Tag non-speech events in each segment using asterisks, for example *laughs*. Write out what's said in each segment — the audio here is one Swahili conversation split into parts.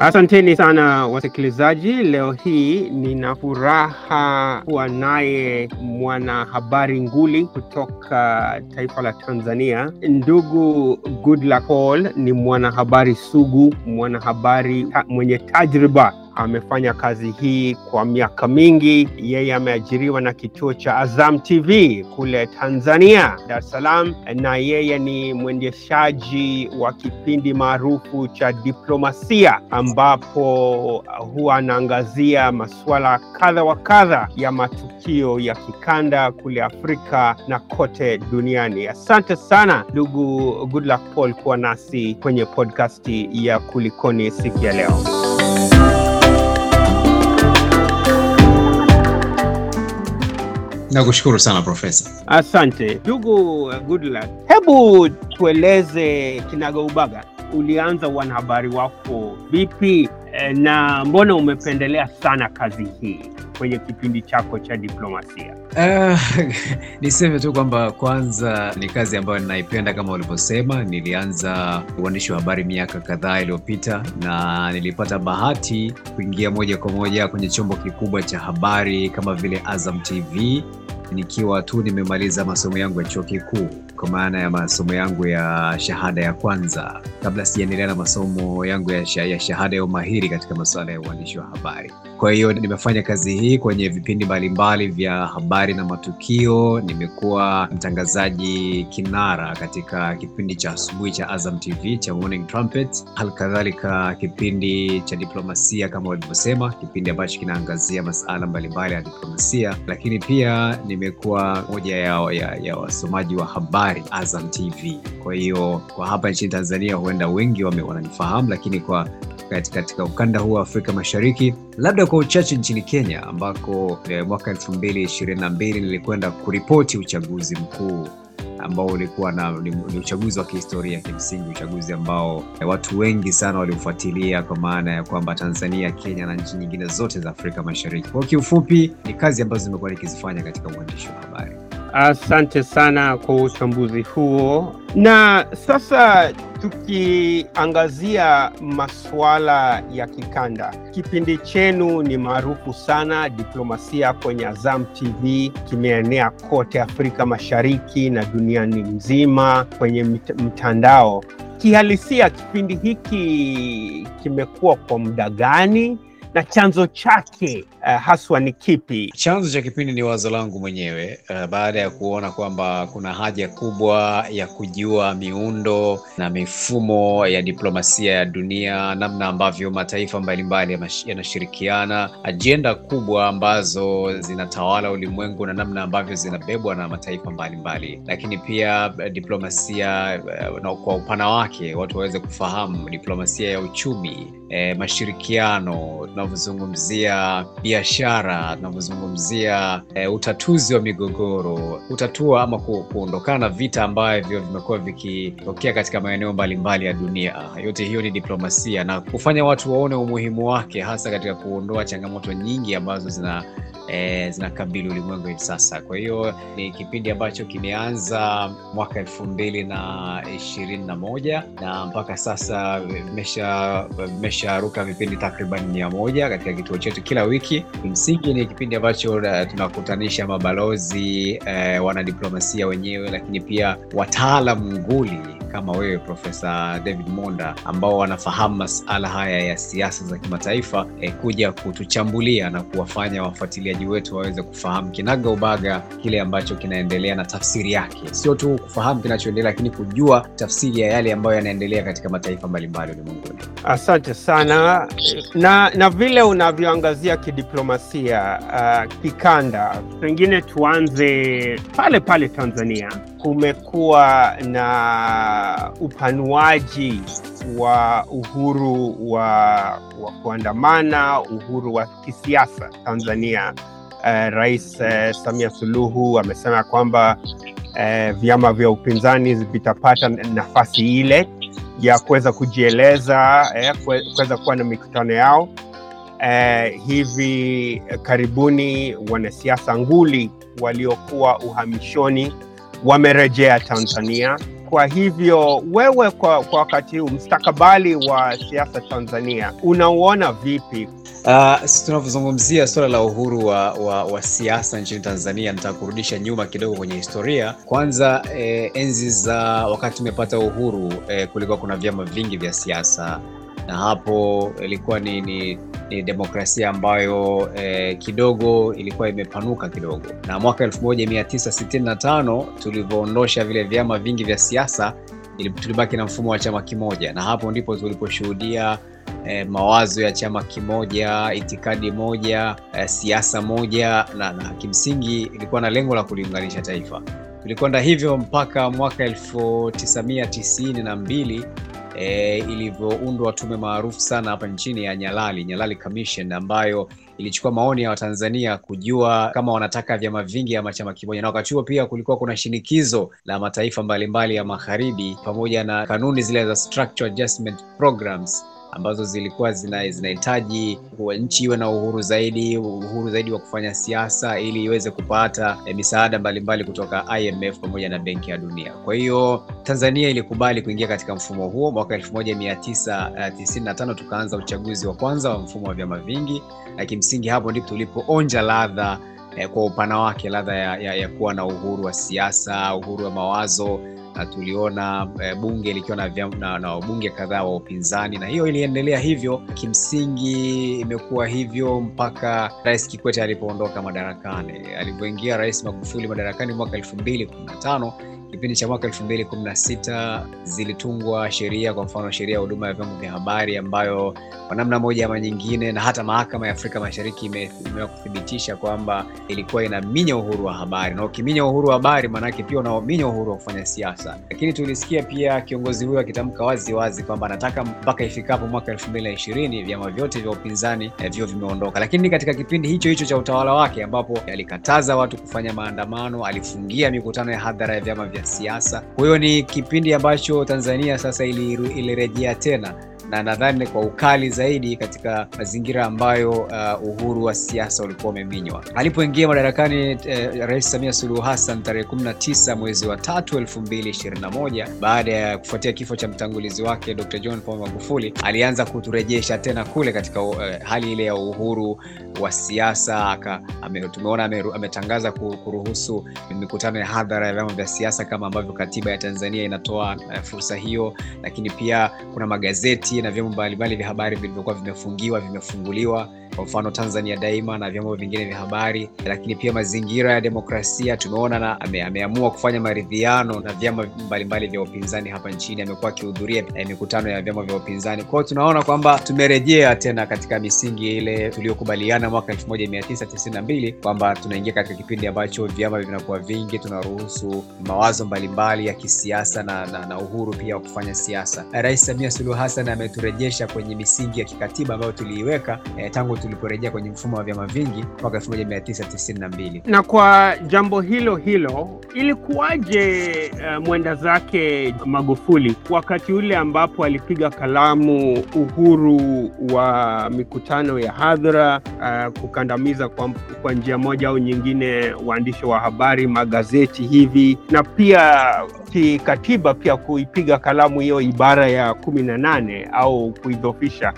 Asanteni sana wasikilizaji. Leo hii nina furaha kuwa naye mwanahabari nguli kutoka taifa la Tanzania. Ndugu Goodluck Paul ni mwanahabari sugu, mwanahabari mwenye tajriba amefanya kazi hii kwa miaka mingi. Yeye ameajiriwa na kituo cha Azam TV kule Tanzania, Dar es Salaam, na yeye ni mwendeshaji wa kipindi maarufu cha diplomasia, ambapo huwa anaangazia masuala kadha wa kadha ya matukio ya kikanda kule Afrika na kote duniani. Asante sana ndugu Goodluck Paul kuwa nasi kwenye podcasti ya Kulikoni siku ya leo. Nakushukuru sana Profesa. Asante. Ndugu uh, Goodluck, hebu tueleze kinagaubaga, ulianza wanahabari wako vipi na mbona umependelea sana kazi hii kwenye kipindi chako cha diplomasia? Uh, *laughs* niseme tu kwamba kwanza ni kazi ambayo ninaipenda kama ulivyosema. Nilianza uandishi wa habari miaka kadhaa iliyopita na nilipata bahati kuingia moja kwa moja kwenye chombo kikubwa cha habari kama vile Azam TV nikiwa tu nimemaliza masomo yangu ya chuo kikuu kwa maana ya masomo yangu ya shahada ya kwanza, kabla sijaendelea na masomo yangu ya, sha, ya shahada ya umahiri katika masuala ya uandishi wa habari. Kwa hiyo nimefanya kazi hii kwenye vipindi mbalimbali vya habari na matukio. Nimekuwa mtangazaji kinara katika kipindi cha asubuhi cha Azam TV cha Morning Trumpet, halikadhalika kipindi cha diplomasia kama walivyosema, kipindi ambacho kinaangazia masuala mbalimbali ya diplomasia, lakini pia nimekuwa moja ya, ya, ya wasomaji wa habari Azam TV. Kwa hiyo kwa hapa nchini Tanzania huenda wengi wananifahamu, lakini kwa katika, ukanda huu wa Afrika Mashariki, labda kwa uchache nchini Kenya ambako eh, mwaka elfu mbili ishirini na mbili nilikwenda kuripoti uchaguzi mkuu ambao ulikuwa na ni, uchaguzi wa kihistoria kimsingi, uchaguzi ambao eh, watu wengi sana waliufuatilia kwa maana ya kwamba Tanzania, Kenya na nchi nyingine zote za Afrika Mashariki. Kwa kiufupi, ni kazi ambazo zimekuwa nikizifanya katika uandishi wa habari. Asante sana kwa uchambuzi huo. Na sasa tukiangazia masuala ya kikanda, kipindi chenu ni maarufu sana, diplomasia kwenye Azam TV kimeenea kote Afrika Mashariki na duniani nzima kwenye mtandao. Kihalisia, kipindi hiki kimekuwa kwa muda gani na chanzo chake uh, haswa ni kipi? Chanzo cha kipindi ni wazo langu mwenyewe uh, baada ya kuona kwamba kuna haja kubwa ya kujua miundo na mifumo ya diplomasia ya dunia, namna ambavyo mataifa mbalimbali yanashirikiana, ajenda kubwa ambazo zinatawala ulimwengu na namna ambavyo zinabebwa na mataifa mbalimbali mbali. Lakini pia diplomasia uh, na kwa upana wake watu waweze kufahamu diplomasia ya uchumi, eh, mashirikiano tunavyozungumzia biashara, tunavyozungumzia e, utatuzi wa migogoro, kutatua ama ku, kuondokana na vita ambavyo vimekuwa vikitokea katika maeneo mbalimbali ya dunia. Yote hiyo ni diplomasia na kufanya watu waone umuhimu wake, hasa katika kuondoa changamoto nyingi ambazo zina E, zinakabili ulimwengu hivi sasa. Kwa hiyo ni kipindi ambacho kimeanza mwaka elfu mbili na ishirini na moja na mpaka sasa vimesharuka vipindi takriban mia moja katika kituo chetu kila wiki. Kimsingi ni kipindi ambacho uh, tunakutanisha mabalozi e, wanadiplomasia wenyewe, lakini pia wataalam nguli kama wewe Profesa David Monda ambao wanafahamu masala haya ya siasa za kimataifa e, kuja kutuchambulia na kuwafanya wafuatiliaji wetu waweze kufahamu kinaga ubaga kile ambacho kinaendelea na tafsiri yake, sio tu kufahamu kinachoendelea, lakini kujua tafsiri ya yale ambayo yanaendelea katika mataifa mbalimbali ulimwenguni. Asante sana na, na vile unavyoangazia kidiplomasia uh, kikanda, pengine tuanze pale pale Tanzania. Kumekuwa na upanuaji wa uhuru wa, wa kuandamana, uhuru wa kisiasa Tanzania. Eh, Rais eh, Samia Suluhu amesema kwamba eh, vyama vya upinzani vitapata nafasi ile ya kuweza kujieleza eh, kuweza kuwa na mikutano yao. Eh, hivi karibuni wanasiasa nguli waliokuwa uhamishoni wamerejea Tanzania. Kwa hivyo wewe, kwa, wakati huu mstakabali wa siasa Tanzania unauona vipi? Uh, tunavyozungumzia suala la uhuru wa, wa, wa siasa nchini Tanzania, nitakurudisha nyuma kidogo kwenye historia. Kwanza eh, enzi za wakati tumepata uhuru eh, kulikuwa kuna vyama vingi vya siasa na hapo ilikuwa ni, ni, ni demokrasia ambayo eh, kidogo ilikuwa imepanuka kidogo, na mwaka 1965 tulivyoondosha vile vyama vingi vya siasa tulibaki na mfumo wa chama kimoja, na hapo ndipo tuliposhuhudia eh, mawazo ya chama kimoja, itikadi moja, eh, siasa moja na, na kimsingi ilikuwa na lengo la kuliunganisha taifa. Tulikwenda hivyo mpaka mwaka 1992 E, ilivyoundwa tume maarufu sana hapa nchini ya Nyalali, Nyalali Commission ambayo ilichukua maoni ya Watanzania kujua kama wanataka vyama vingi ama chama kimoja, na wakati huo pia kulikuwa kuna shinikizo la mataifa mbalimbali mbali ya magharibi pamoja na kanuni zile za structural adjustment programs ambazo zilikuwa zinahitaji nchi iwe na uhuru zaidi, uhuru zaidi wa kufanya siasa ili iweze kupata e, misaada mbalimbali kutoka IMF pamoja na Benki ya Dunia. Kwa hiyo Tanzania ilikubali kuingia katika mfumo huo. Mwaka 1995 tukaanza uchaguzi wa kwanza wa mfumo wa vyama vingi, na kimsingi hapo ndipo tulipoonja ladha e, kwa upana wake ladha ya, ya, ya kuwa na uhuru wa siasa, uhuru wa mawazo na tuliona e, bunge likiwa na wabunge kadhaa wa upinzani, na hiyo iliendelea hivyo. Kimsingi imekuwa hivyo mpaka Rais Kikwete alipoondoka madarakani. Alivyoingia Rais Magufuli madarakani mwaka 2015 kipindi cha mwaka 2016 zilitungwa sheria, kwa mfano sheria ya huduma ya vyombo vya habari ambayo kwa namna moja ama nyingine, na hata mahakama ya Afrika Mashariki imeweza kuthibitisha kwamba ilikuwa inaminya uhuru wa habari, na ukiminya uhuru wa habari maanake pia unaminya uhuru wa kufanya siasa. Lakini tulisikia pia kiongozi huyo akitamka wazi wazi kwamba anataka mpaka ifikapo mwaka 2020 vyama vyote vya upinzani vio vimeondoka. Lakini katika kipindi hicho hicho cha utawala wake ambapo alikataza watu kufanya maandamano, alifungia mikutano ya hadhara ya vyama vya siasa. Kwa hiyo ni kipindi ambacho Tanzania sasa ilirejea tena na nadhani kwa ukali zaidi katika mazingira ambayo uh, uhuru wa siasa ulikuwa umeminywa. Alipoingia madarakani eh, Rais Samia Suluhu Hassan tarehe 19 mwezi wa tatu 2021 baada ya kufuatia kifo cha mtangulizi wake Dr. John Pombe Magufuli, alianza kuturejesha tena kule katika uh, hali ile ya uhuru wa siasa. Tumeona ametangaza kuruhusu mikutano ya hadhara ya vyama vya siasa kama ambavyo katiba ya Tanzania inatoa uh, fursa hiyo, lakini pia kuna magazeti na vyombo mbalimbali vya habari vilivyokuwa vimefungiwa vimefunguliwa, kwa mfano Tanzania Daima na vyombo vingine vya habari. Lakini pia mazingira ya demokrasia tumeona na ame, ameamua kufanya maridhiano na vyama mbalimbali vya upinzani hapa nchini. Amekuwa akihudhuria eh, mikutano ya vyama vya upinzani. kwao. tunaona kwamba tumerejea tena katika misingi ile tuliyokubaliana mwaka 1992 kwamba tunaingia katika kipindi ambacho vyama vinakuwa vingi, tunaruhusu mawazo mbalimbali ya kisiasa na, na, na uhuru pia wa kufanya siasa. Rais Samia Suluhu Hassan ameturejesha kwenye misingi ya kikatiba ambayo tuliiweka eh, tangu tuliporejea kwenye mfumo wa vyama vingi mwaka 1992. Na kwa jambo hilo hilo ilikuwaje uh, mwenda zake Magufuli wakati ule ambapo alipiga kalamu uhuru wa mikutano ya hadhara uh, kukandamiza kwa, kwa njia moja au nyingine waandishi wa habari, magazeti hivi, na pia kikatiba pia kuipiga kalamu hiyo ibara ya kumi na nane au kuidhofisha.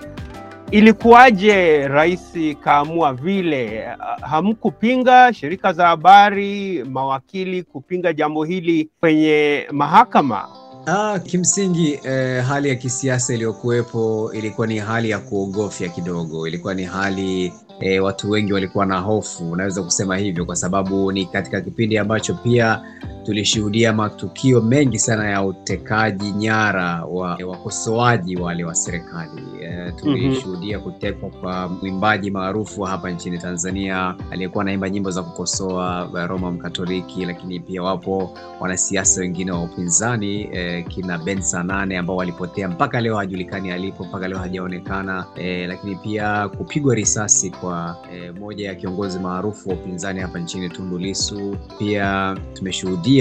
Ilikuwaje rais kaamua vile? Hamkupinga shirika za habari, mawakili kupinga jambo hili kwenye mahakama? Ah, kimsingi eh, hali ya kisiasa iliyokuwepo ilikuwa ni hali ya kuogofya kidogo, ilikuwa ni hali eh, watu wengi walikuwa na hofu, unaweza kusema hivyo, kwa sababu ni katika kipindi ambacho pia tulishuhudia matukio mengi sana ya utekaji nyara wa wakosoaji wale wa serikali. E, tulishuhudia kutekwa kwa mwimbaji maarufu hapa nchini Tanzania aliyekuwa anaimba nyimbo za kukosoa Roma Mkatoliki, lakini pia wapo wanasiasa wengine wa upinzani e, kina Ben Sanane ambao walipotea mpaka leo hajulikani alipo, mpaka leo hajaonekana e, lakini pia kupigwa risasi kwa e, moja ya kiongozi maarufu wa upinzani hapa nchini Tundu Lissu. Pia tumeshuhudia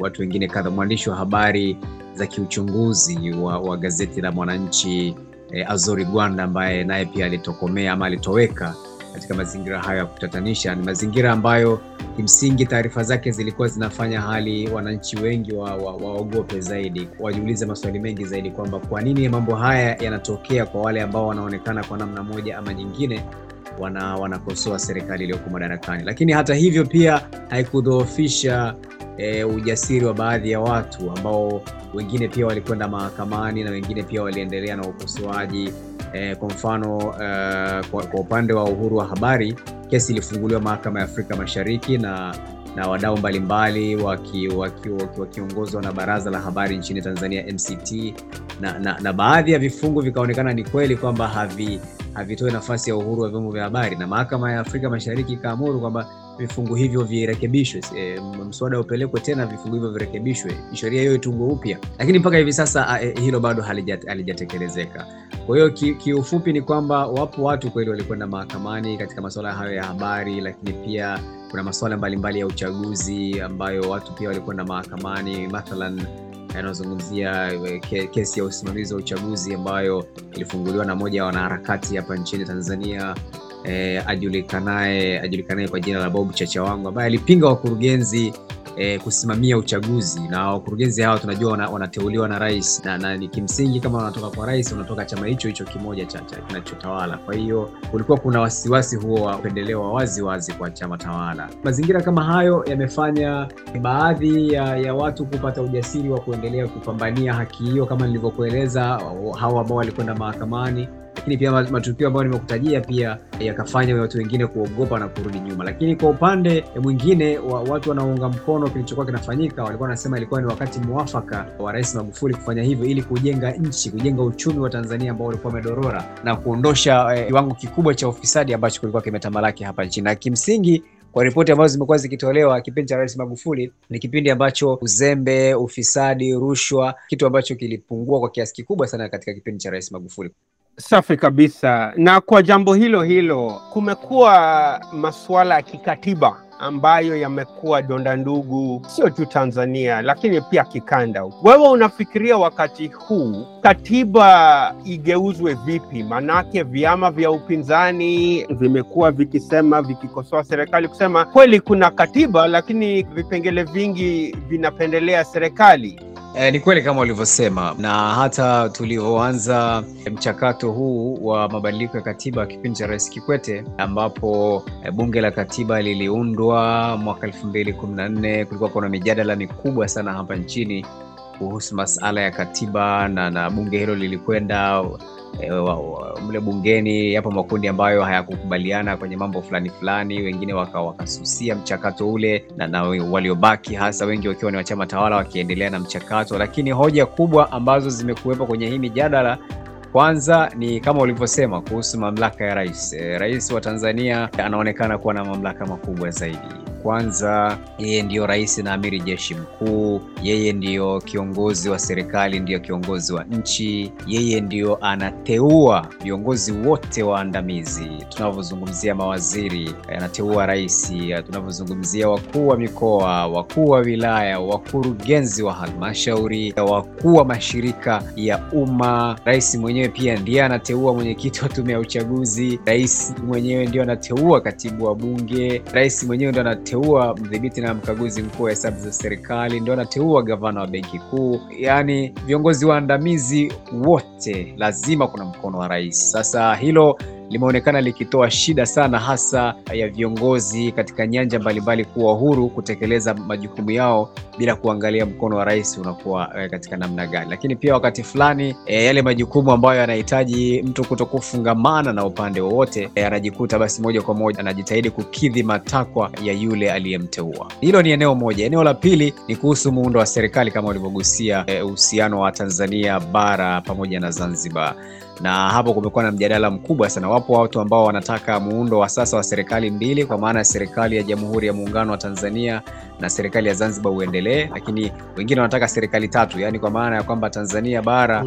watu wengine kadha, mwandishi wa habari za kiuchunguzi wa, wa gazeti la Mwananchi eh, Azori Gwanda ambaye naye pia alitokomea ama alitoweka katika mazingira hayo ya kutatanisha. Ni mazingira ambayo kimsingi taarifa zake zilikuwa zinafanya hali wananchi wengi waogope wa, wa zaidi, wajiulize maswali mengi zaidi kwamba kwa nini mambo haya yanatokea kwa wale ambao wanaonekana kwa namna moja ama nyingine wana wanakosoa serikali iliyoko madarakani, lakini hata hivyo pia haikudhoofisha E, ujasiri wa baadhi ya watu ambao wengine pia walikwenda mahakamani na wengine pia waliendelea na ukosoaji. E, kwa mfano e, kwa, kwa upande wa uhuru wa habari, kesi ilifunguliwa mahakama ya Afrika Mashariki na na wadau mbalimbali wakiongozwa waki, waki na Baraza la Habari nchini Tanzania MCT, na, na, na baadhi ya vifungu vikaonekana ni kweli kwamba havi nafasi ya uhuru wa vyombo vya habari, na mahakama ya Afrika Mashariki ikaamuru kwamba vifungu hivyo virekebishwe, e, mswada upelekwe tena, vifungu hivyo virekebishwe, sheria hiyo itungwe upya, lakini mpaka hivi sasa e, hilo bado halijatekelezeka. Kwa hiyo kiufupi ki ni kwamba wapo watu kweli walikwenda mahakamani katika masuala hayo ya habari, lakini pia kuna masuala mbalimbali ya uchaguzi ambayo watu pia walikwenda mahakamani, mathalan yanayozungumzia kesi ya usimamizi wa uchaguzi ambayo ilifunguliwa na moja ya wanaharakati hapa nchini Tanzania E, ajulikanaye ajulikanaye kwa jina la Bob Chacha Wangu ambaye alipinga wakurugenzi eh, kusimamia uchaguzi, na wakurugenzi hawa tunajua wana, wanateuliwa na rais na, na kimsingi kama wanatoka kwa rais wanatoka chama hicho hicho kimoja cha kinachotawala. Kwa hiyo kulikuwa kuna wasiwasi huo wa upendeleo wa wazi wazi kwa chama tawala. Mazingira kama hayo yamefanya baadhi ya, ya watu kupata ujasiri wa kuendelea kupambania haki hiyo, kama nilivyokueleza, hao ambao walikwenda mahakamani lakini pia matukio ambayo nimekutajia pia yakafanya watu wengine kuogopa na kurudi nyuma. Lakini kwa upande mwingine wa watu wanaounga mkono kilichokuwa kinafanyika, walikuwa wanasema ilikuwa ni wakati mwafaka wa Rais Magufuli kufanya hivyo ili kujenga nchi, kujenga uchumi wa Tanzania ambao ulikuwa umedorora na kuondosha kiwango eh, kikubwa cha ufisadi ambacho kulikuwa kimetamalaki hapa nchini na kimsingi kwa ripoti ambazo zimekuwa zikitolewa, kipindi cha Rais Magufuli ni kipindi ambacho uzembe, ufisadi, rushwa, kitu ambacho kilipungua kwa kiasi kikubwa sana katika kipindi cha Rais Magufuli. Safi kabisa. Na kwa jambo hilo hilo, kumekuwa masuala ya kikatiba ambayo yamekuwa donda ndugu, sio tu Tanzania, lakini pia kikanda. Wewe unafikiria wakati huu katiba igeuzwe vipi? Maanake vyama vya upinzani vimekuwa vikisema, vikikosoa serikali kusema kweli kuna katiba, lakini vipengele vingi vinapendelea serikali. E, ni kweli kama ulivyosema, na hata tulivyoanza mchakato huu wa mabadiliko ya katiba kipindi cha Rais Kikwete, ambapo e, bunge la katiba liliundwa mwaka elfu mbili kumi na nne kulikuwa kuna mijadala mikubwa sana hapa nchini kuhusu masala ya katiba na, na bunge hilo lilikwenda E, mle bungeni yapo makundi ambayo hayakukubaliana kwenye mambo fulani fulani, wengine wakasusia waka mchakato ule na, na waliobaki hasa wengi wakiwa ni wa chama tawala wakiendelea na mchakato. Lakini hoja kubwa ambazo zimekuwepo kwenye hii mijadala, kwanza ni kama ulivyosema kuhusu mamlaka ya rais. E, rais wa Tanzania anaonekana kuwa na mamlaka makubwa zaidi. Kwanza yeye ndiyo rais na amiri jeshi mkuu, yeye ndiyo kiongozi wa serikali, ndiyo kiongozi wa nchi, yeye ndiyo anateua viongozi wote waandamizi. Tunavyozungumzia mawaziri, anateua rais. Tunavyozungumzia wakuu wa mikoa, wakuu wa wilaya, wakurugenzi wa halmashauri, wakuu wa mashirika ya umma, rais mwenyewe pia ndiye anateua mwenyekiti wa tume ya uchaguzi, rais mwenyewe ndio anateua katibu wa bunge, rais mwenyewe ndio anateua mdhibiti na mkaguzi mkuu wa hesabu za serikali, ndio anateua gavana wa benki kuu. Yaani viongozi waandamizi wote lazima kuna mkono wa rais. Sasa hilo limeonekana likitoa shida sana, hasa ya viongozi katika nyanja mbalimbali kuwa huru kutekeleza majukumu yao bila kuangalia mkono wa rais unakuwa eh, katika namna gani. Lakini pia wakati fulani e, yale majukumu ambayo yanahitaji mtu kutokufungamana na upande wowote eh, anajikuta basi moja kwa moja anajitahidi kukidhi matakwa ya yule aliyemteua. Hilo ni eneo moja. Eneo la pili ni kuhusu muundo wa serikali kama ulivyogusia uhusiano e, wa Tanzania bara pamoja na Zanzibar na hapo kumekuwa na mjadala mkubwa sana. Wapo watu ambao wanataka muundo wa sasa wa serikali mbili, kwa maana ya serikali ya Jamhuri ya Muungano wa Tanzania na serikali ya Zanzibar uendelee, lakini wengine wanataka serikali tatu, yaani kwa maana ya kwamba Tanzania bara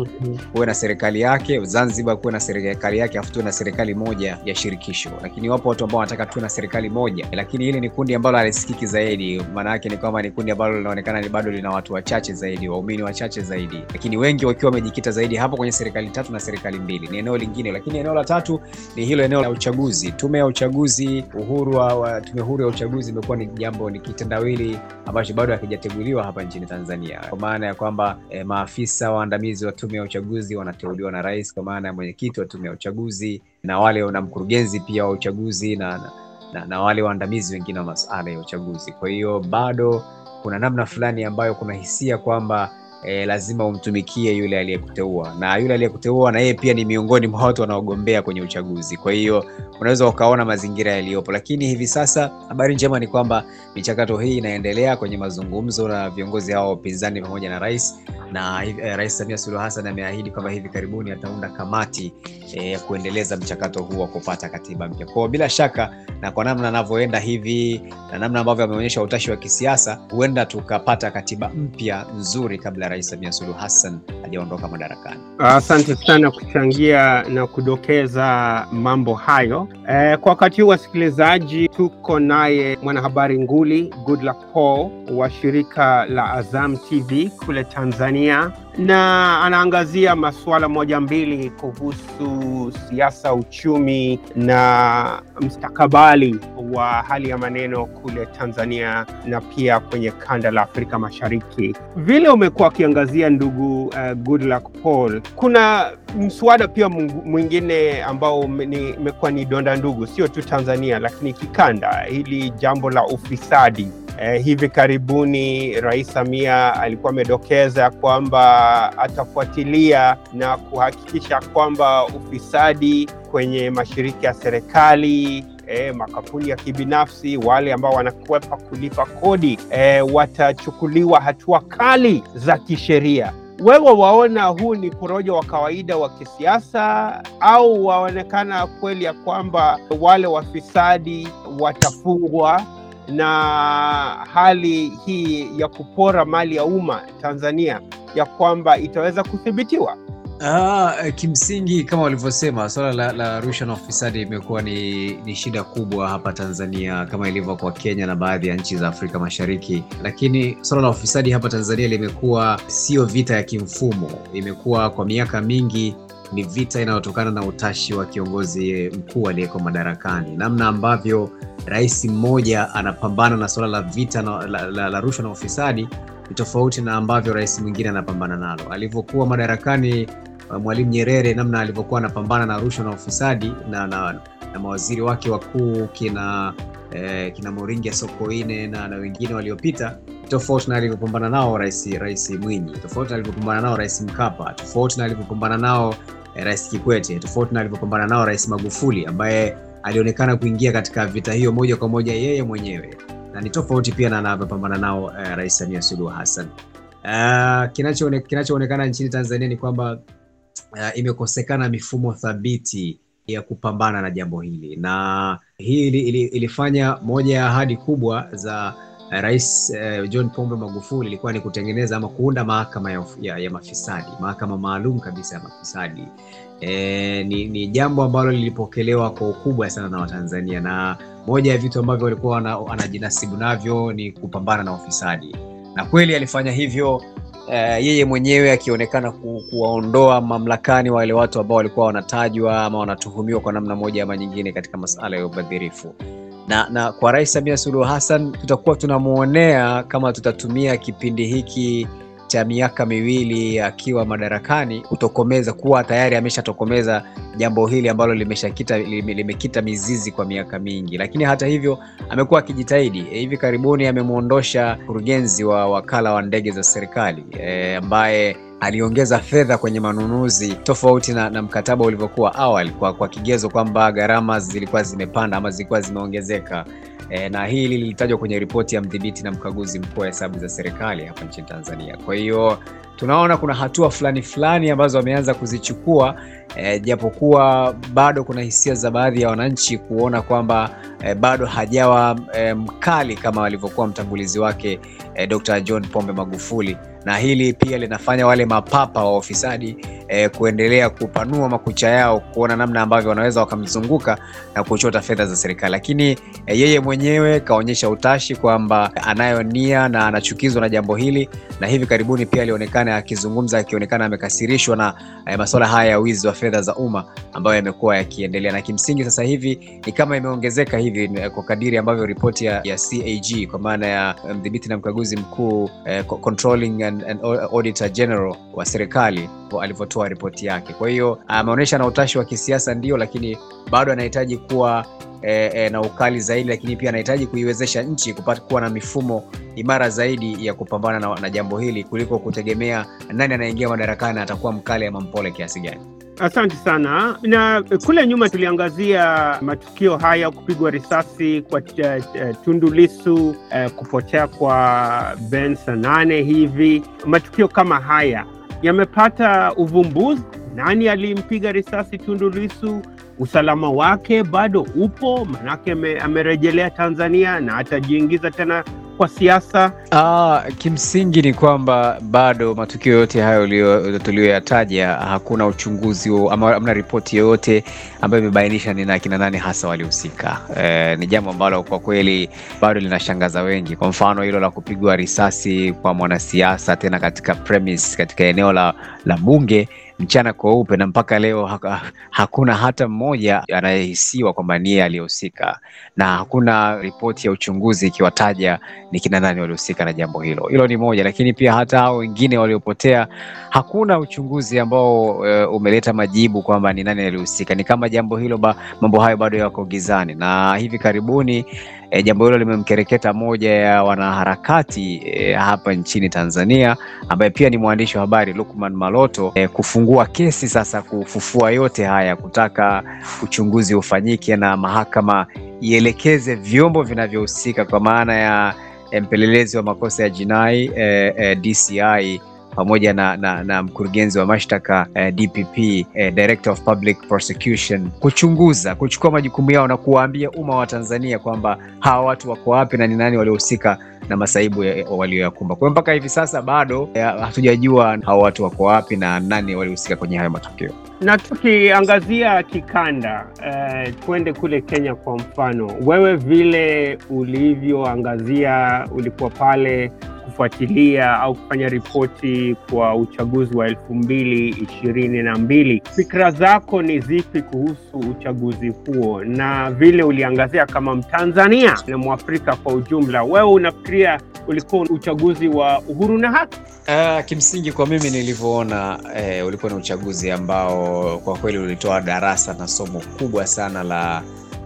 kuwe na serikali yake, Zanzibar kuwe na serikali yake, afu tuwe na serikali moja ya shirikisho. Lakini wapo watu ambao wanataka tuwe na serikali moja, lakini hili ni kundi ambalo halisikiki zaidi. Maana yake ni kwamba ni kundi ambalo linaonekana bado lina watu wachache zaidi, waumini wachache zaidi, lakini wengi wakiwa wamejikita zaidi hapo kwenye serikali tatu na serikali mbili ni eneo lingine, lakini eneo la tatu ni hilo eneo la uchaguzi. Tume ya uchaguzi, uhuru wa tume huru ya uchaguzi imekuwa ni jambo, ni kitendawili ambacho bado hakijateguliwa hapa nchini Tanzania, kwa maana ya kwamba eh, maafisa waandamizi wa tume ya uchaguzi wanateuliwa na rais, kwa maana ya mwenyekiti wa tume ya uchaguzi na wale na mkurugenzi pia wa uchaguzi na, na, na, na wale waandamizi wengine wa masuala ya uchaguzi. Kwa hiyo bado kuna namna fulani ambayo kuna hisia kwamba E, lazima umtumikie yule aliyekuteua na yule aliyekuteua na yeye pia ni miongoni mwa watu wanaogombea kwenye uchaguzi. Kwa hiyo unaweza ukaona mazingira yaliyopo, lakini hivi sasa habari njema ni kwamba michakato hii inaendelea kwenye mazungumzo na viongozi hao wa upinzani pamoja na rais na eh, Rais Samia Suluhu Hassan ameahidi kwamba hivi karibuni ataunda kamati ya eh, kuendeleza mchakato huu wa kupata katiba mpya. Kwa bila shaka na kwa namna anavyoenda hivi na namna ambavyo ameonyesha utashi wa kisiasa, huenda tukapata katiba mpya nzuri kabla Rais Samia Suluhu Hassan hajaondoka madarakani. Asante sana kuchangia na kudokeza mambo hayo. E, kwa wakati huu wasikilizaji, tuko naye mwanahabari nguli Goodluck Paul wa shirika la Azam TV kule Tanzania, na anaangazia masuala moja mbili kuhusu siasa, uchumi na mstakabali wa hali ya maneno kule Tanzania na pia kwenye kanda la Afrika Mashariki. Vile umekuwa ukiangazia ndugu uh, Goodluck Paul, kuna mswada pia mwingine ambao imekuwa ni donda ndugu, sio tu Tanzania lakini kikanda, hili jambo la ufisadi. Eh, hivi karibuni Rais Samia alikuwa amedokeza kwamba atafuatilia na kuhakikisha kwamba ufisadi kwenye mashirika ya serikali E, makampuni ya kibinafsi wale ambao wanakwepa kulipa kodi e, watachukuliwa hatua kali za kisheria. Wewe waona huu ni porojo wa kawaida wa kisiasa au waonekana kweli ya kwamba wale wafisadi watafungwa na hali hii ya kupora mali ya umma Tanzania ya kwamba itaweza kudhibitiwa? Ah, kimsingi kama walivyosema swala la, la rushwa na ufisadi imekuwa ni, ni shida kubwa hapa Tanzania kama ilivyo kwa Kenya na baadhi ya nchi za Afrika Mashariki, lakini swala la ufisadi hapa Tanzania limekuwa sio vita ya kimfumo, imekuwa kwa miaka mingi ni vita inayotokana na utashi wa kiongozi mkuu aliyeko madarakani, namna ambavyo rais mmoja anapambana na suala la vita na, la, la, la rushwa na ufisadi ni tofauti na ambavyo rais mwingine anapambana nalo. Alivyokuwa madarakani Mwalimu Nyerere, namna alivyokuwa anapambana na rushwa na ufisadi na, na, na mawaziri wake wakuu kina eh, kina Moringi Sokoine na, na wengine waliopita, tofauti na alivyopambana nao rais rais Mwinyi, tofauti na alivyopambana nao rais Mkapa, tofauti na alivyopambana nao rais Kikwete, tofauti na alivyopambana nao rais Magufuli ambaye alionekana kuingia katika vita hiyo moja kwa moja yeye mwenyewe, na ni tofauti pia na anavyopambana nao uh, rais Samia Suluhu Hassan. Uh, kinachoonekana kinacho nchini Tanzania ni kwamba Uh, imekosekana mifumo thabiti ya kupambana na jambo hili, na hii ili, ili, ilifanya moja ya ahadi kubwa za Rais uh, John Pombe Magufuli ilikuwa ni kutengeneza ama kuunda mahakama ya, ya, ya mafisadi, mahakama maalum kabisa ya mafisadi. E, ni, ni jambo ambalo lilipokelewa kwa ukubwa sana na Watanzania, na moja ya vitu ambavyo walikuwa wanajinasibu navyo ni kupambana na ufisadi, na kweli alifanya hivyo. Uh, yeye mwenyewe akionekana ku, kuwaondoa mamlakani wale watu ambao walikuwa wanatajwa ama wanatuhumiwa kwa namna moja ama nyingine katika masala ya ubadhirifu. Na, na kwa Rais Samia Suluhu Hassan tutakuwa tunamwonea kama tutatumia kipindi hiki cha miaka miwili akiwa madarakani kutokomeza kuwa tayari ameshatokomeza jambo hili ambalo limeshakita limekita mizizi kwa miaka mingi, lakini hata hivyo amekuwa akijitahidi. E, hivi karibuni amemwondosha mkurugenzi wa wakala wa ndege za serikali e, ambaye aliongeza fedha kwenye manunuzi tofauti na, na mkataba ulivyokuwa awali kwa, kwa kigezo kwamba gharama zilikuwa zimepanda ama zilikuwa zimeongezeka. E, na hili lilitajwa kwenye ripoti ya mdhibiti na mkaguzi mkuu wa hesabu za serikali hapa nchini Tanzania. Kwa hiyo tunaona kuna hatua fulani fulani ambazo wameanza kuzichukua e, japokuwa bado kuna hisia za baadhi ya wananchi kuona kwamba e, bado hajawa e, mkali kama walivyokuwa mtangulizi wake e, Dr. John Pombe Magufuli na hili pia linafanya wale mapapa wa ufisadi eh, kuendelea kupanua makucha yao kuona namna ambavyo wanaweza wakamzunguka na kuchota fedha za serikali, lakini eh, yeye mwenyewe kaonyesha utashi kwamba anayo nia na anachukizwa na jambo hili, na hivi karibuni pia alionekana akizungumza, akionekana amekasirishwa na eh, masuala haya ya wizi wa fedha za umma ambayo yamekuwa yakiendelea, na kimsingi sasa hivi ni kama imeongezeka hivi eh, kwa kadiri ambavyo ripoti ya, ya CAG kwa maana ya eh, mdhibiti na mkaguzi mkuu eh, controlling and, and auditor general wa serikali alivyotoa ripoti yake. Kwa hiyo ameonyesha na utashi wa kisiasa ndio, lakini bado anahitaji kuwa e, e, na ukali zaidi, lakini pia anahitaji kuiwezesha nchi kupata kuwa na mifumo imara zaidi ya kupambana na, na jambo hili kuliko kutegemea nani anaingia madarakani atakuwa mkali ama mpole kiasi gani. Asante sana. Na kule nyuma tuliangazia matukio haya, kupigwa risasi kwa uh, Tundu Lissu, kupotea kwa Ben Sanane. Hivi matukio kama haya yamepata uvumbuzi? Nani alimpiga risasi Tundu Lissu? Usalama wake bado upo? Manake amerejelea Tanzania na atajiingiza tena kwa siasa. Ah, kimsingi ni kwamba bado matukio yote hayo tuliyoyataja hakuna uchunguzi ama hamna ripoti yoyote ambayo imebainisha ni akina nani hasa walihusika. E, ni jambo ambalo kwa kweli bado linashangaza wengi. Kwa mfano hilo la kupigwa risasi kwa mwanasiasa tena katika premise, katika eneo la, la bunge mchana kweupe na mpaka leo haka, hakuna hata mmoja anayehisiwa kwamba niye aliyehusika, na hakuna ripoti ya uchunguzi ikiwataja ni kina nani walihusika na jambo hilo. Hilo ni moja, lakini pia hata hao wengine waliopotea hakuna uchunguzi ambao uh, umeleta majibu kwamba ni nani alihusika. Ni kama jambo hilo ba, mambo hayo bado yako gizani, na hivi karibuni E, jambo hilo limemkereketa moja ya wanaharakati e, hapa nchini Tanzania ambaye pia ni mwandishi wa habari Lukman Maloto e, kufungua kesi sasa kufufua yote haya, kutaka uchunguzi ufanyike na mahakama ielekeze vyombo vinavyohusika kwa maana ya mpelelezi wa makosa ya jinai e, e, DCI pamoja na, na, na mkurugenzi wa mashtaka eh, DPP eh, Director of Public Prosecution kuchunguza, kuchukua majukumu yao na kuwaambia umma wa Tanzania kwamba hawa watu wako wapi na ni nani waliohusika na masaibu walioyakumba. Kwa hiyo mpaka hivi sasa bado eh, hatujajua hawa watu wako wapi na nani waliohusika kwenye hayo matukio. Na tukiangazia kikanda eh, twende kule Kenya kwa mfano, wewe vile ulivyoangazia, ulikuwa pale kufuatilia au kufanya ripoti kwa uchaguzi wa elfu mbili ishirini na mbili. Fikra zako ni zipi kuhusu uchaguzi huo, na vile uliangazia kama Mtanzania na Mwafrika kwa ujumla, wewe unafikiria ulikuwa uchaguzi wa uhuru na haki? Uh, kimsingi kwa mimi nilivyoona, eh, ulikuwa ni uchaguzi ambao kwa kweli ulitoa darasa na somo kubwa sana la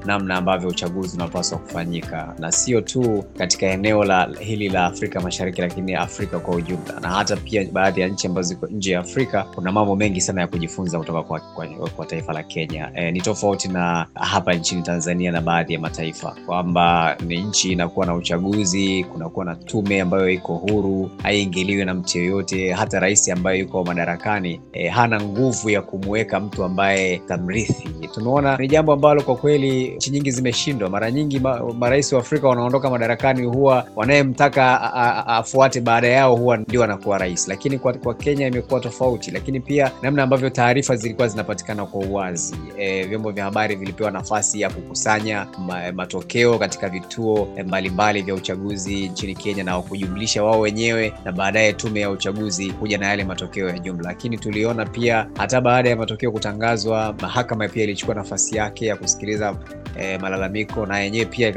namna ambavyo uchaguzi unapaswa kufanyika na sio tu katika eneo la hili la Afrika Mashariki, lakini Afrika kwa ujumla, na hata pia baadhi ya nchi ambazo ziko nje ya Afrika. Kuna mambo mengi sana ya kujifunza kutoka kwa, kwa, kwa taifa la Kenya. E, ni tofauti na hapa nchini Tanzania na baadhi ya mataifa, kwamba ni nchi inakuwa na uchaguzi, kunakuwa na tume ambayo iko huru, haiingiliwi na mtu yoyote. Hata rais ambaye yuko madarakani e, hana nguvu ya kumweka mtu ambaye tamrithi. Tumeona ni jambo ambalo kwa kweli nchi nyingi zimeshindwa. Mara nyingi marais wa Afrika wanaondoka madarakani, huwa wanayemtaka afuate baada yao huwa ndio anakuwa rais, lakini kwa, kwa Kenya imekuwa tofauti. Lakini pia namna ambavyo taarifa zilikuwa zinapatikana kwa uwazi, e, vyombo vya habari vilipewa nafasi ya kukusanya ma, matokeo katika vituo mbalimbali mbali vya uchaguzi nchini Kenya na kujumlisha wao wenyewe, na baadaye tume ya uchaguzi kuja na yale matokeo ya jumla. Lakini tuliona pia hata baada ya matokeo kutangazwa, mahakama pia ilichukua nafasi yake ya kusikiliza E, malalamiko na yenyewe pia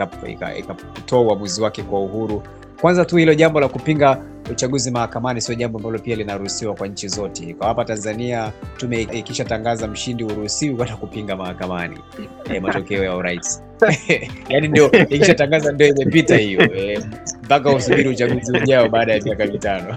ikatoa uamuzi wake kwa uhuru. Kwanza tu hilo jambo la kupinga uchaguzi mahakamani sio jambo ambalo pia linaruhusiwa kwa nchi zote. Kwa hapa Tanzania, tume ikishatangaza mshindi, uruhusiwi kwenda kupinga mahakamani. *laughs* E, matokeo ya urais. *laughs* Yaani ndio ikishatangaza ndio imepita hiyo. *laughs* Mpaka e, usubiri uchaguzi ujao baada ya miaka mitano.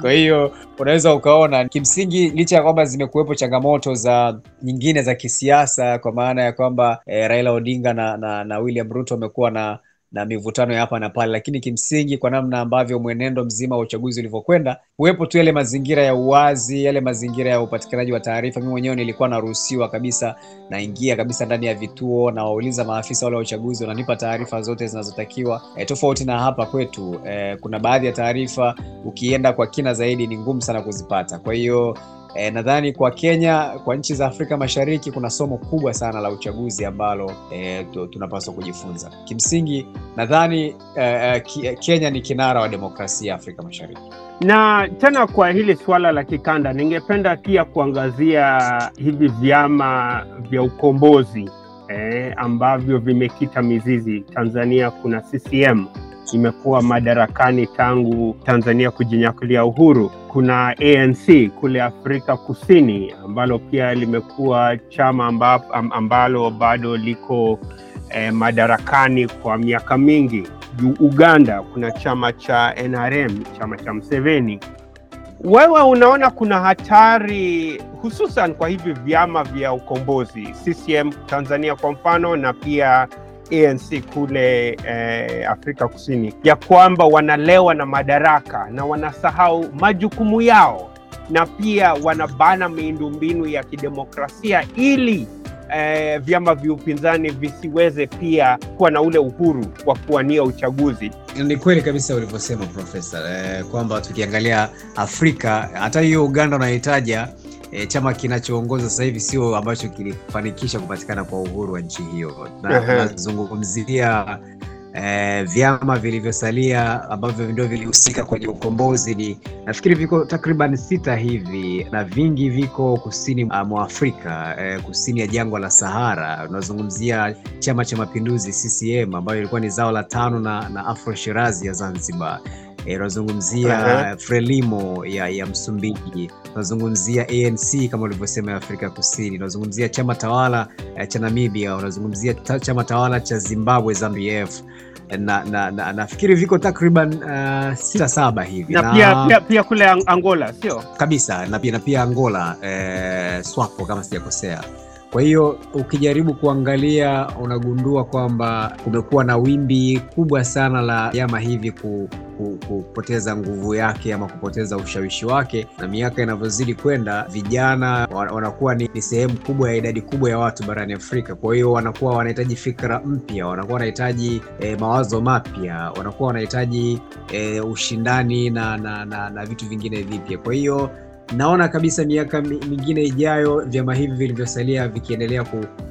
Kwa hiyo unaweza ukaona kimsingi, licha ya kwamba zimekuwepo changamoto za nyingine za kisiasa, kwa maana ya kwamba e, Raila Odinga na, na, na William Ruto wamekuwa na na mivutano ya hapa na pale, lakini kimsingi kwa namna ambavyo mwenendo mzima wa uchaguzi ulivyokwenda, kuwepo tu yale mazingira ya uwazi, yale mazingira ya upatikanaji wa taarifa. Mimi mwenyewe nilikuwa naruhusiwa kabisa, naingia kabisa ndani ya vituo nawauliza maafisa wale wa uchaguzi, wananipa taarifa zote zinazotakiwa. E, tofauti na hapa kwetu e, kuna baadhi ya taarifa ukienda kwa kina zaidi ni ngumu sana kuzipata. Kwa hiyo E, nadhani kwa Kenya, kwa nchi za Afrika Mashariki kuna somo kubwa sana la uchaguzi ambalo e, tunapaswa kujifunza. Kimsingi nadhani e, Kenya ni kinara wa demokrasia Afrika Mashariki. Na tena kwa hili suala la kikanda, ningependa pia kuangazia hivi vyama vya ukombozi e, ambavyo vimekita mizizi Tanzania. Kuna CCM imekuwa madarakani tangu Tanzania kujinyakulia uhuru. Kuna ANC kule Afrika Kusini ambalo pia limekuwa chama amba, ambalo bado liko eh, madarakani kwa miaka mingi. Uganda kuna chama cha NRM, chama cha Mseveni. Wewe unaona kuna hatari hususan kwa hivi vyama vya ukombozi CCM Tanzania kwa mfano na pia ANC kule eh, Afrika Kusini ya kwamba wanalewa na madaraka na wanasahau majukumu yao na pia wanabana miundombinu ya kidemokrasia ili eh, vyama vya upinzani visiweze pia kuwa na ule uhuru wa kuwania uchaguzi. Ni kweli kabisa ulivyosema Profesa eh, kwamba tukiangalia Afrika hata hiyo Uganda unahitaja E, chama kinachoongoza sasa hivi sio ambacho kilifanikisha kupatikana kwa uhuru wa nchi hiyo. Nazungumzia e, vyama vilivyosalia ambavyo ndio vilihusika kwenye ukombozi, ni nafikiri viko takriban sita hivi na vingi viko kusini mwa Afrika e, kusini ya jangwa la Sahara. Unazungumzia Chama cha Mapinduzi CCM ambayo ilikuwa ni zao la tano na, na Afro Shirazi ya Zanzibar unazungumzia uh -huh. Frelimo ya, ya Msumbiji, unazungumzia ANC kama ulivyosema ya Afrika Kusini, unazungumzia chama tawala eh, cha Namibia, unazungumzia ta, chama tawala cha Zimbabwe ZANU-PF na, na, na, nafikiri viko takriban uh, sita saba hivi. Na, na pia, pia, pia kule Angola sio? Kabisa. Na pia, na pia Angola eh, SWAPO kama sijakosea. Kwa hiyo ukijaribu kuangalia unagundua kwamba kumekuwa na wimbi kubwa sana la vyama hivi ku, ku, kupoteza nguvu yake ama kupoteza ushawishi wake, na miaka inavyozidi kwenda, vijana wanakuwa ni, sehemu kubwa ya idadi kubwa ya watu barani Afrika. Kwa hiyo wanakuwa wanahitaji fikra mpya, wanakuwa wanahitaji eh, mawazo mapya, wanakuwa wanahitaji eh, ushindani na, na, na, na vitu vingine vipya. Kwa hiyo naona kabisa miaka mingine ijayo vyama hivi vilivyosalia vikiendelea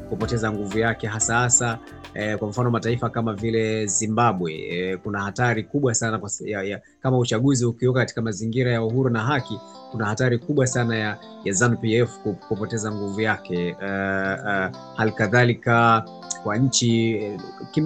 kupoteza nguvu yake hasa hasa eh, kwa mfano mataifa kama vile Zimbabwe eh, kuna hatari kubwa sana kwa, ya, ya, kama uchaguzi ukiweka katika mazingira ya uhuru na haki, kuna hatari kubwa sana ya, ya ZANU-PF kupoteza nguvu yake. Uh, uh, halikadhalika kwa nchi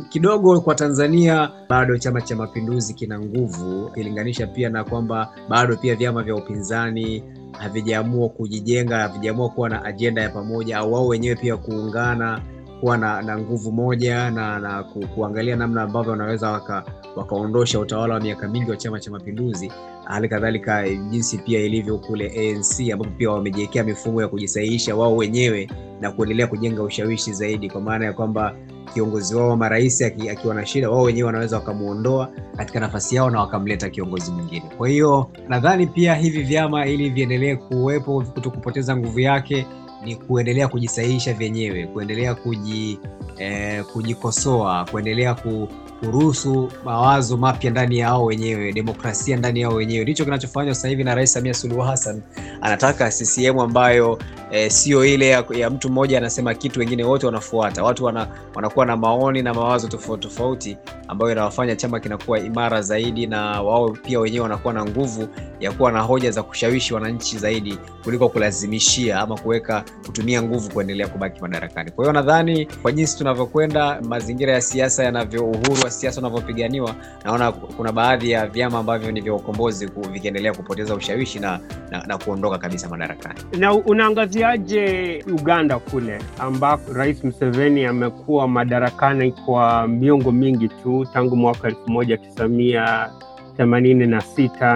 kidogo, kwa Tanzania bado Chama cha Mapinduzi kina nguvu ukilinganisha pia na kwamba bado pia vyama vya upinzani havijaamua kujijenga, havijaamua kuwa na ajenda ya pamoja, au wao wenyewe pia kuungana kuwa na, na nguvu moja na, na ku, kuangalia namna ambavyo wanaweza waka, wakaondosha utawala wa miaka mingi wa Chama cha Mapinduzi. Hali kadhalika jinsi pia ilivyo kule ANC ambapo pia wamejiwekea mifumo ya kujisahihisha wao wenyewe na kuendelea kujenga ushawishi zaidi, kwa maana ya kwamba kiongozi wao ama rais akiwa na shida, wao wenyewe wanaweza wakamuondoa katika nafasi yao na wakamleta kiongozi mwingine. Kwa hiyo nadhani pia hivi vyama ili viendelee kuwepo, kuto kupoteza nguvu yake ni kuendelea kujisahihisha vyenyewe, kuendelea kuji, eh, kujikosoa, kuendelea ku, kuruhusu mawazo mapya ndani yao wenyewe, demokrasia ndani yao wenyewe. Ndicho kinachofanywa sasa hivi na Rais Samia Suluhu Hassan. Anataka CCM ambayo e, sio ile ya, ya mtu mmoja anasema kitu wengine wote wanafuata. Watu wana, wanakuwa na maoni na mawazo tofauti tofauti ambayo inawafanya chama kinakuwa imara zaidi, na wao pia wenyewe wanakuwa na nguvu ya kuwa na hoja za kushawishi wananchi zaidi kuliko kulazimishia ama kuweka kutumia nguvu kuendelea kubaki madarakani. Kwa hiyo nadhani kwa jinsi tunavyokwenda, mazingira ya siasa yanavyo, uhuru wa siasa unavyopiganiwa, naona kuna baadhi ya vyama ambavyo ni vya ukombozi vikiendelea kupoteza ushawishi na, na, na kuondoka kabisa madarakani. Na unaangaziaje Uganda kule ambapo Rais Museveni amekuwa madarakani kwa miongo mingi tu tangu mwaka elfu moja tisa mia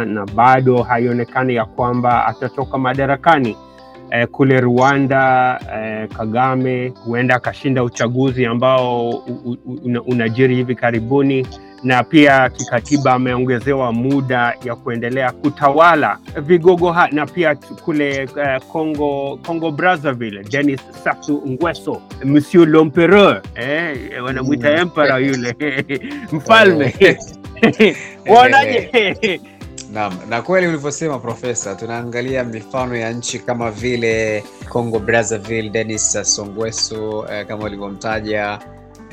na bado haionekani ya kwamba atatoka madarakani. Eh, kule Rwanda eh, Kagame huenda akashinda uchaguzi ambao unajiri hivi karibuni, na pia kikatiba ameongezewa muda ya kuendelea kutawala vigogo ha, na pia kule Congo Congo, Congo Brazzaville Denis Sassou Nguesso Monsieur l'Empereur eh, wanamwita mm. emperor yule *laughs* mfalme *laughs* Waonaje? *laughs* Naam, na kweli ulivyosema Profesa, tunaangalia mifano ya nchi kama vile Congo Brazzaville, Denis Sassou Nguesso eh, kama ulivyomtaja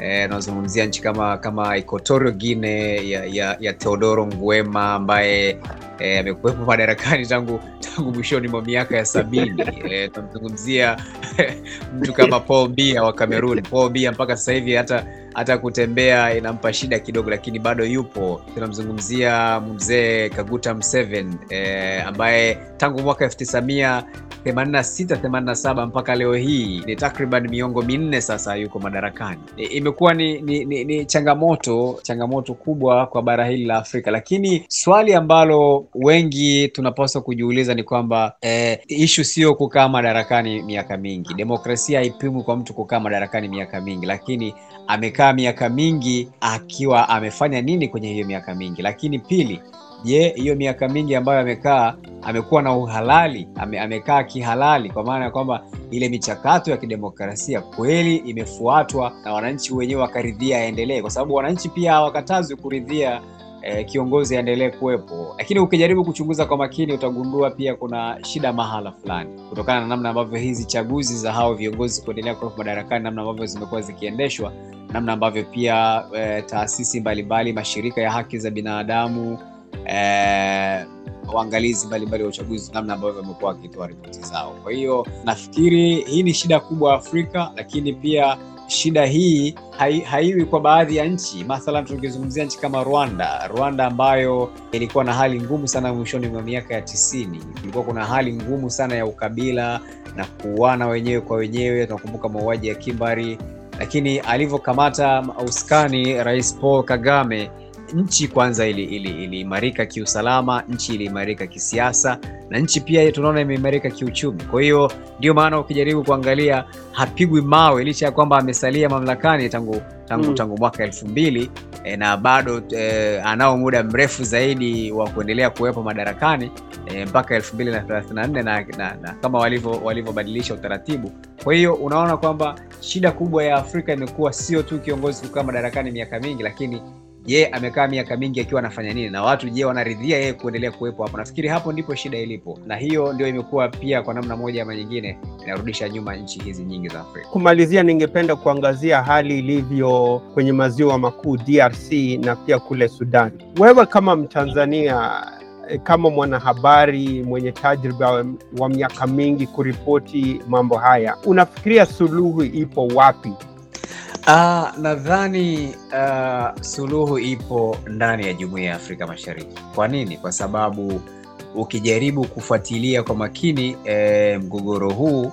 unazungumzia nazungumzia nchi kama kama Equatorial Guinea ya, ya, ya Teodoro Nguema ambaye amekuwepo eh, madarakani tangu tangu mwishoni mwa miaka ya sabini. *laughs* Eh, tunamzungumzia *laughs* mtu kama Paul Biya wa Cameroon. Paul Biya mpaka sasa hivi hata hata kutembea inampa shida kidogo, lakini bado yupo. Tunamzungumzia mzee Kaguta Museveni e, ambaye tangu mwaka 1986 87 mpaka leo hii ni takriban miongo minne sasa yuko madarakani. E, imekuwa ni, ni, ni, ni changamoto changamoto kubwa kwa bara hili la Afrika, lakini swali ambalo wengi tunapaswa kujiuliza ni kwamba eh, ishu sio kukaa madarakani miaka mingi. Demokrasia haipimwi kwa mtu kukaa madarakani miaka mingi, lakini amekaa miaka mingi akiwa amefanya nini kwenye hiyo miaka mingi. Lakini pili, je, hiyo miaka mingi ambayo amekaa amekuwa na uhalali ame, amekaa kihalali, kwa maana ya kwamba ile michakato ya kidemokrasia kweli imefuatwa na wananchi wenyewe wakaridhia aendelee, kwa sababu wananchi pia hawakatazwi kuridhia eh, kiongozi aendelee kuwepo. Lakini ukijaribu kuchunguza kwa makini utagundua pia kuna shida mahala fulani, kutokana na namna ambavyo hizi chaguzi za hao viongozi kuendelea kuwepo madarakani, namna ambavyo zimekuwa zikiendeshwa, namna ambavyo pia eh, taasisi mbalimbali, mashirika ya haki za binadamu eh, waangalizi mbalimbali wa uchaguzi namna ambavyo wamekuwa wakitoa ripoti zao. Kwa hiyo nafikiri hii ni shida kubwa Afrika, lakini pia shida hii hai, haiwi kwa baadhi ya nchi. Mathalan, tukizungumzia nchi kama Rwanda, Rwanda ambayo ilikuwa na hali ngumu sana mwishoni mwa miaka ya tisini. Kulikuwa kuna hali ngumu sana ya ukabila na kuuana wenyewe kwa wenyewe. Tunakumbuka mauaji ya kimbari, lakini alivyokamata uskani Rais Paul Kagame nchi kwanza iliimarika ili, ili kiusalama, nchi iliimarika kisiasa na nchi pia tunaona imeimarika kiuchumi. Kwa hiyo ndio maana ukijaribu kuangalia hapigwi mawe licha ya kwamba amesalia mamlakani tangu tangu, mm. tangu mwaka elfu mbili e, na bado e, anao muda mrefu zaidi wa kuendelea kuwepo madarakani e, mpaka elfu mbili na thelathini na nne na, na, na kama walivyobadilisha utaratibu. Kwa hiyo unaona kwamba shida kubwa ya Afrika imekuwa sio tu kiongozi kukaa madarakani miaka mingi, lakini je, amekaa miaka mingi akiwa anafanya nini, na watu je, wanaridhia yeye kuendelea kuwepo hapo? Nafikiri hapo ndipo shida ilipo, na hiyo ndio imekuwa pia kwa namna moja ama nyingine inarudisha nyuma nchi hizi nyingi za Afrika. Kumalizia, ningependa kuangazia hali ilivyo kwenye maziwa makuu DRC na pia kule Sudan. Wewe kama Mtanzania, kama mwanahabari mwenye tajriba wa miaka mingi kuripoti mambo haya, unafikiria suluhu ipo wapi? Uh, nadhani uh, suluhu ipo ndani ya Jumuiya ya Afrika Mashariki. Kwa nini? Kwa sababu ukijaribu kufuatilia kwa makini eh, mgogoro huu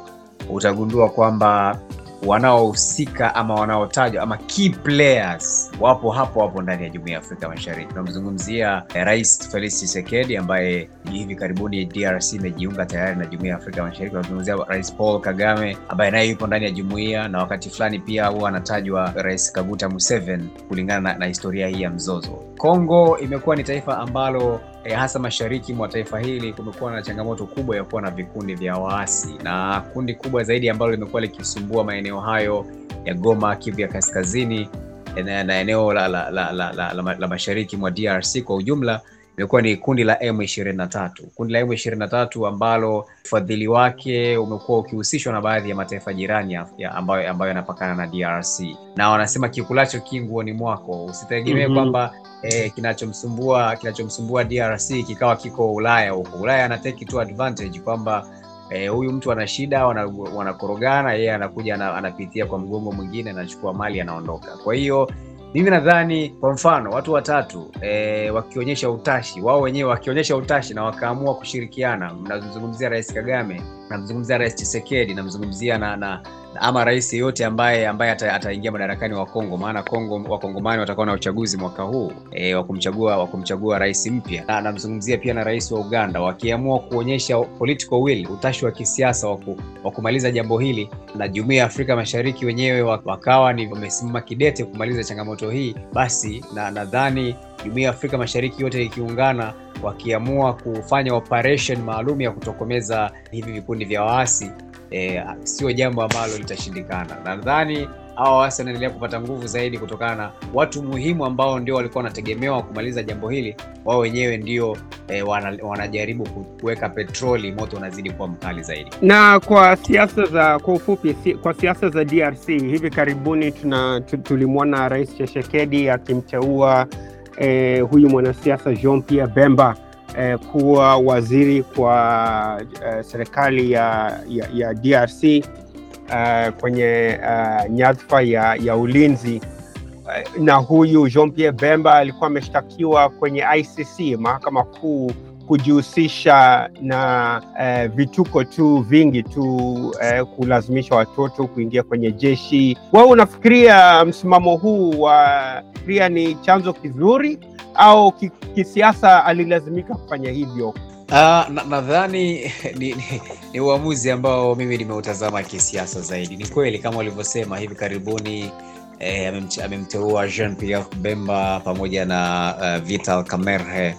utagundua kwamba wanaohusika ama wanaotajwa ama key players wapo hapo hapo ndani ya Jumuiya ya Afrika Mashariki. Tunamzungumzia eh, Rais Felix Tshisekedi ambaye hivi karibuni DRC imejiunga tayari na Jumuiya ya Afrika Mashariki. Tunamzungumzia Rais Paul Kagame ambaye naye yupo ndani ya jumuiya, na wakati fulani pia huwa anatajwa Rais Kaguta Museveni kulingana na, na historia hii ya mzozo. Kongo imekuwa ni taifa ambalo eh, hasa mashariki mwa taifa hili kumekuwa na changamoto kubwa ya kuwa na vikundi vya waasi, na kundi kubwa zaidi ambalo limekuwa likisumbua maeneo hayo ya Goma, Kivu ya Kaskazini na, na eneo la, la, la, la, la, la, la mashariki mwa DRC kwa ujumla imekuwa ni kundi la M23. Kundi la M23 ambalo ufadhili wake umekuwa ukihusishwa na baadhi ya mataifa jirani ambayo ambayo yanapakana na DRC, na wanasema kikulacho kinguoni mwako. Usitegemee Mhm. kwamba eh, kinachomsumbua kinachomsumbua DRC kikawa kiko Ulaya huko. Ulaya ana take tu advantage kwamba eh, huyu mtu ana shida, wana- wanakorogana, yeye anakuja anapitia kwa mgongo mwingine, anachukua mali, anaondoka. Kwa hiyo mimi nadhani kwa mfano watu watatu e, wakionyesha utashi wao wenyewe wakionyesha utashi na wakaamua kushirikiana, mnamzungumzia Rais Kagame, namzungumzia Rais Tshisekedi, namzungumzia na, na, na ama rais yeyote ambaye ambaye ataingia madarakani wa Kongo, maana Kongo wakongomani watakuwa na uchaguzi mwaka huu e, wa kumchagua wa kumchagua rais mpya, na namzungumzia pia na rais wa Uganda, wakiamua kuonyesha political will, utashi wa kisiasa wa kumaliza jambo hili na jumuiya ya Afrika Mashariki wenyewe wakawa ni wamesimama kidete kumaliza changamoto hii, basi na nadhani jumuiya ya Afrika Mashariki yote ikiungana wakiamua kufanya operation maalum ya kutokomeza hivi vikundi vya waasi e, sio jambo ambalo litashindikana. Nadhani hawa waasi wanaendelea kupata nguvu zaidi kutokana na watu muhimu ambao ndio walikuwa wanategemewa kumaliza jambo hili, wao wenyewe ndio e, wana, wanajaribu kuweka petroli, moto unazidi kuwa mkali zaidi. Na kwa siasa za kwa ufupi, si, kwa siasa za DRC hivi karibuni tuna tulimwona Rais Tshisekedi akimteua eh, huyu mwanasiasa Jean Pierre Bemba eh, kuwa waziri kwa eh, serikali ya, ya, ya DRC eh, kwenye eh, nyadhifa ya, ya ulinzi Eh, na huyu Jean Pierre Bemba alikuwa ameshtakiwa kwenye ICC, mahakama kuu kujihusisha na eh, vituko tu vingi tu eh, kulazimisha watoto kuingia kwenye jeshi. Wewe unafikiria msimamo huu wa fikiria ni chanzo kizuri au ki, kisiasa alilazimika kufanya hivyo? nadhani na- *laughs* ni, ni, ni uamuzi ambao mimi nimeutazama kisiasa zaidi. Ni kweli kama ulivyosema, hivi karibuni eh, amemteua Jean Pierre Bemba pamoja na uh, Vital Kamerhe,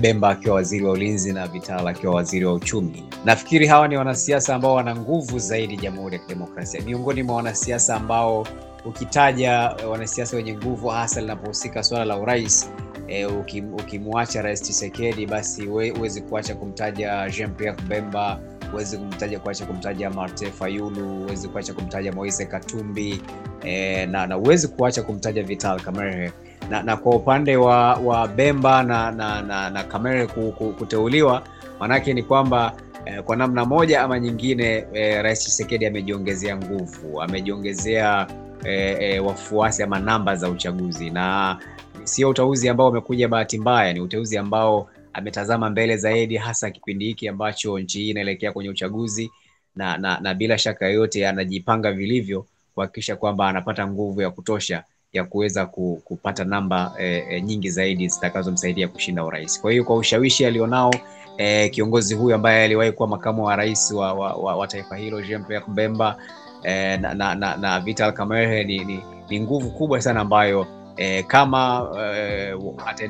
Bemba akiwa waziri wa ulinzi na Vital akiwa waziri wa uchumi. Nafikiri hawa ni wanasiasa ambao wana nguvu zaidi Jamhuri ya Kidemokrasia, miongoni mwa wanasiasa ambao ukitaja eh, wanasiasa wenye nguvu hasa linapohusika swala la urais e, ukimwacha Rais Tshisekedi basi we- huwezi kuacha kumtaja Jean Pierre Bemba, huwezi kumtaja kuacha kumtaja Martin Fayulu, huwezi kuacha kumtaja Moise Katumbi e, na huwezi kuacha kumtaja Vital Kamerhe. Na, na kwa upande wa, wa Bemba na, na, na, na Kamerhe ku- ku- kuteuliwa, maanake ni kwamba eh, kwa namna moja ama nyingine eh, Rais Tshisekedi amejiongezea nguvu, amejiongezea eh, eh, wafuasi ama namba za uchaguzi. Na sio uteuzi ambao umekuja bahati mbaya, ni uteuzi ambao ametazama mbele zaidi, hasa kipindi hiki ambacho nchi hii inaelekea kwenye uchaguzi na, na, na bila shaka yoyote anajipanga vilivyo kuhakikisha kwamba anapata nguvu ya kutosha ya kuweza kupata namba e, nyingi zaidi zitakazomsaidia kushinda urais. Kwa hiyo kwa ushawishi alionao e, kiongozi huyu ambaye aliwahi kuwa makamu wa rais wa, wa, wa, wa taifa hilo Jean Pierre Bemba e, na, na, na, na Vital Kamerhe ni, ni, ni nguvu kubwa sana ambayo e, kama e,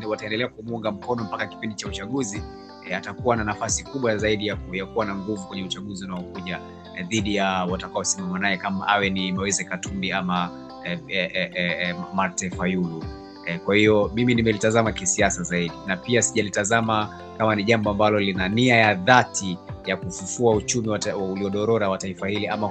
wataendelea kumuunga mkono mpaka kipindi cha uchaguzi e, atakuwa na nafasi kubwa zaidi ya, ya kuwa na nguvu kwenye uchaguzi unaokuja dhidi ya watakaosimama naye kama awe ni Moise Katumbi ama e, e, e, Martin Fayulu. Kwa hiyo mimi nimelitazama kisiasa zaidi na pia sijalitazama kama ni jambo ambalo lina nia ya dhati ya kufufua uchumi uliodorora wa taifa hili ama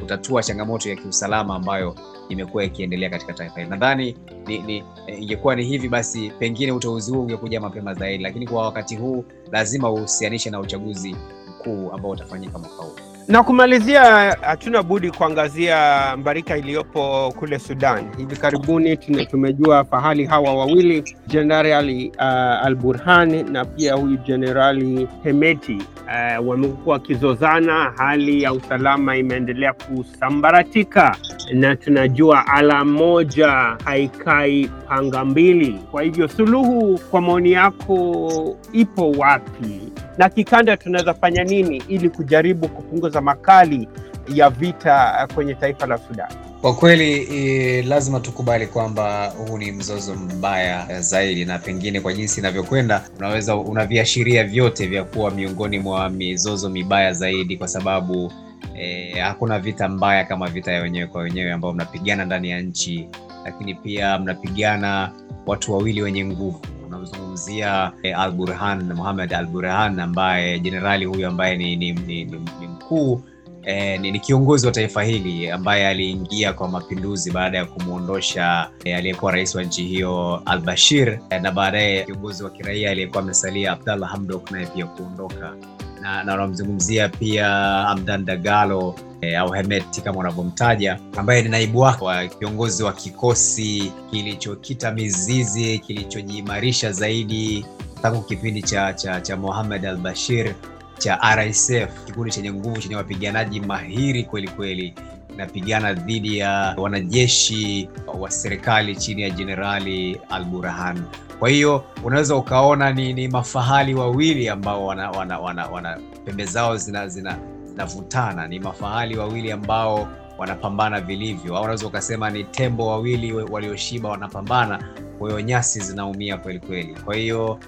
kutatua changamoto ya kiusalama ambayo imekuwa ikiendelea katika taifa hili. Nadhani ni, ni, eh, ingekuwa ni hivi basi pengine uteuzi huu ungekuja mapema zaidi, lakini kwa wakati huu lazima uhusianishe na uchaguzi mkuu ambao utafanyika mwaka huu. Na kumalizia, hatuna budi kuangazia mbarika iliyopo kule Sudan. Hivi karibuni tumejua fahali hawa wawili, Jenerali uh, Al Burhan na pia huyu Jenerali Hemeti uh, wamekuwa wakizozana. Hali ya usalama imeendelea kusambaratika, na tunajua ala moja haikai panga mbili. Kwa hivyo suluhu, kwa maoni yako, ipo wapi? na kikanda tunaweza fanya nini ili kujaribu kupunguza makali ya vita eh, kwenye taifa la Sudan? Kwa kweli lazima tukubali kwamba huu ni mzozo mbaya zaidi, na pengine kwa jinsi inavyokwenda unaweza unaviashiria vyote vya kuwa miongoni mwa mizozo mibaya zaidi, kwa sababu eh, hakuna vita mbaya kama vita ya wenyewe kwa wenyewe ambayo mnapigana ndani ya nchi, lakini pia mnapigana watu wawili wenye nguvu Unamzungumzia eh, Al Burhan, Muhammad Al Burhan ambaye jenerali huyu ambaye ni, ni, ni, ni, ni mkuu eh, ni, ni kiongozi wa taifa hili ambaye aliingia kwa mapinduzi baada ya kumwondosha eh, aliyekuwa rais wa nchi hiyo Al Bashir eh, na baadaye kiongozi wa kiraia aliyekuwa amesalia Abdallah Hamdok naye pia kuondoka. Na na unamzungumzia pia Hamdan Dagalo eh, au Hemeti kama unavyomtaja ambaye ni naibu wake wa kiongozi wa kikosi kilichokita mizizi kilichojiimarisha zaidi tangu kipindi cha cha, cha Mohamed al Bashir cha RSF, kikundi chenye nguvu chenye wapiganaji mahiri kweli kweli, napigana dhidi ya wanajeshi wa serikali chini ya Jenerali Al Burhan. Kwa hiyo unaweza ukaona ni, ni mafahali wawili ambao wana, wana, wana, wana pembe zao zina, zina, zinavutana. Ni mafahali wawili ambao wanapambana vilivyo, au unaweza ukasema ni tembo wawili walioshiba wanapambana, kwa hiyo nyasi zinaumia kweli kweli. Kwa hiyo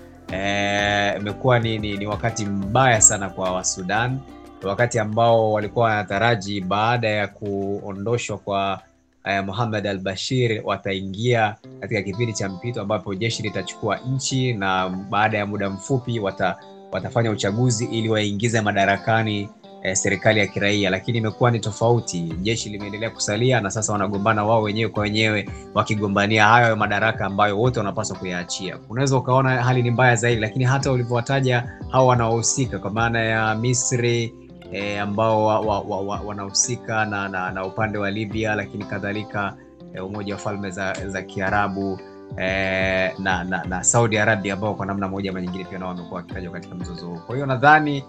imekuwa eh, ni, ni, ni wakati mbaya sana kwa Wasudan, wakati ambao walikuwa wanataraji baada ya kuondoshwa kwa eh, Mohamed al Bashir wataingia katika kipindi cha mpito ambapo jeshi litachukua nchi na baada ya muda mfupi wata, watafanya uchaguzi ili waingize madarakani eh, serikali ya kiraia, lakini imekuwa ni tofauti. Jeshi limeendelea kusalia na sasa wanagombana wao wenyewe kwa wenyewe, wakigombania hayo madaraka ambayo wote wanapaswa kuyaachia. Unaweza ukaona hali ni mbaya zaidi, lakini hata ulivyowataja hao wanaohusika kwa maana ya Misri eh, ambao wa, wa, wa, wa, wanahusika na, na, na upande wa Libya lakini kadhalika eh, Umoja wa Falme za, za Kiarabu e, na, na, na Saudi Arabia ambao kwa namna moja ama nyingine pia nao wamekuwa wakitajwa katika mzozo huu. Kwa hiyo nadhani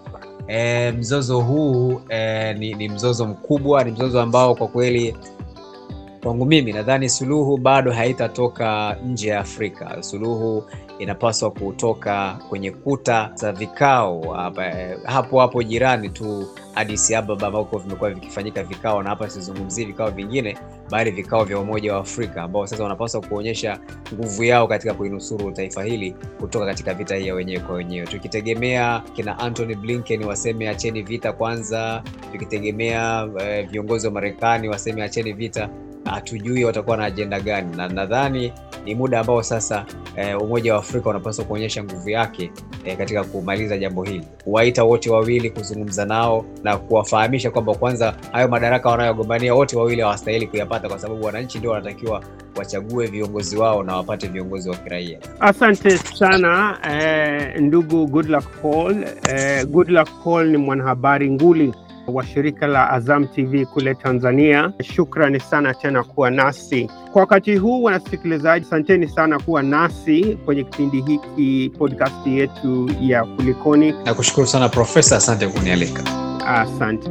eh, mzozo huu eh, ni, ni mzozo mkubwa, ni mzozo ambao kwa kweli kwangu mimi nadhani suluhu bado haitatoka nje ya Afrika. Suluhu inapaswa kutoka kwenye kuta za vikao hapo hapo jirani tu Addis Ababa, ambako vimekuwa vikifanyika vikao, na hapa sizungumzii vikao vingine, bali vikao vya Umoja wa Afrika ambao sasa wanapaswa kuonyesha nguvu yao katika kuinusuru taifa hili kutoka katika vita hii ya wenyewe kwa wenyewe, tukitegemea kina Anthony Blinken waseme acheni vita kwanza, tukitegemea eh, viongozi wa Marekani waseme acheni vita hatujui watakuwa na ajenda gani, na nadhani ni muda ambao sasa e, Umoja wa Afrika unapaswa kuonyesha nguvu yake e, katika kumaliza jambo hili, kuwaita wote wawili, kuzungumza nao na kuwafahamisha kwamba kwanza hayo madaraka wanayogombania wote wawili hawastahili kuyapata, kwa sababu wananchi ndio wanatakiwa wachague viongozi wao na wapate viongozi wa kiraia. Asante sana eh, ndugu Goodluck Paul. Eh, Goodluck Paul ni mwanahabari nguli wa shirika la Azam TV kule Tanzania. Shukrani sana tena kuwa nasi kwa wakati huu. Wanasikilizaji, asanteni sana kuwa nasi kwenye kipindi hiki podcast yetu ya Kulikoni. Nakushukuru sana Profesa, asante kunialika. Asante.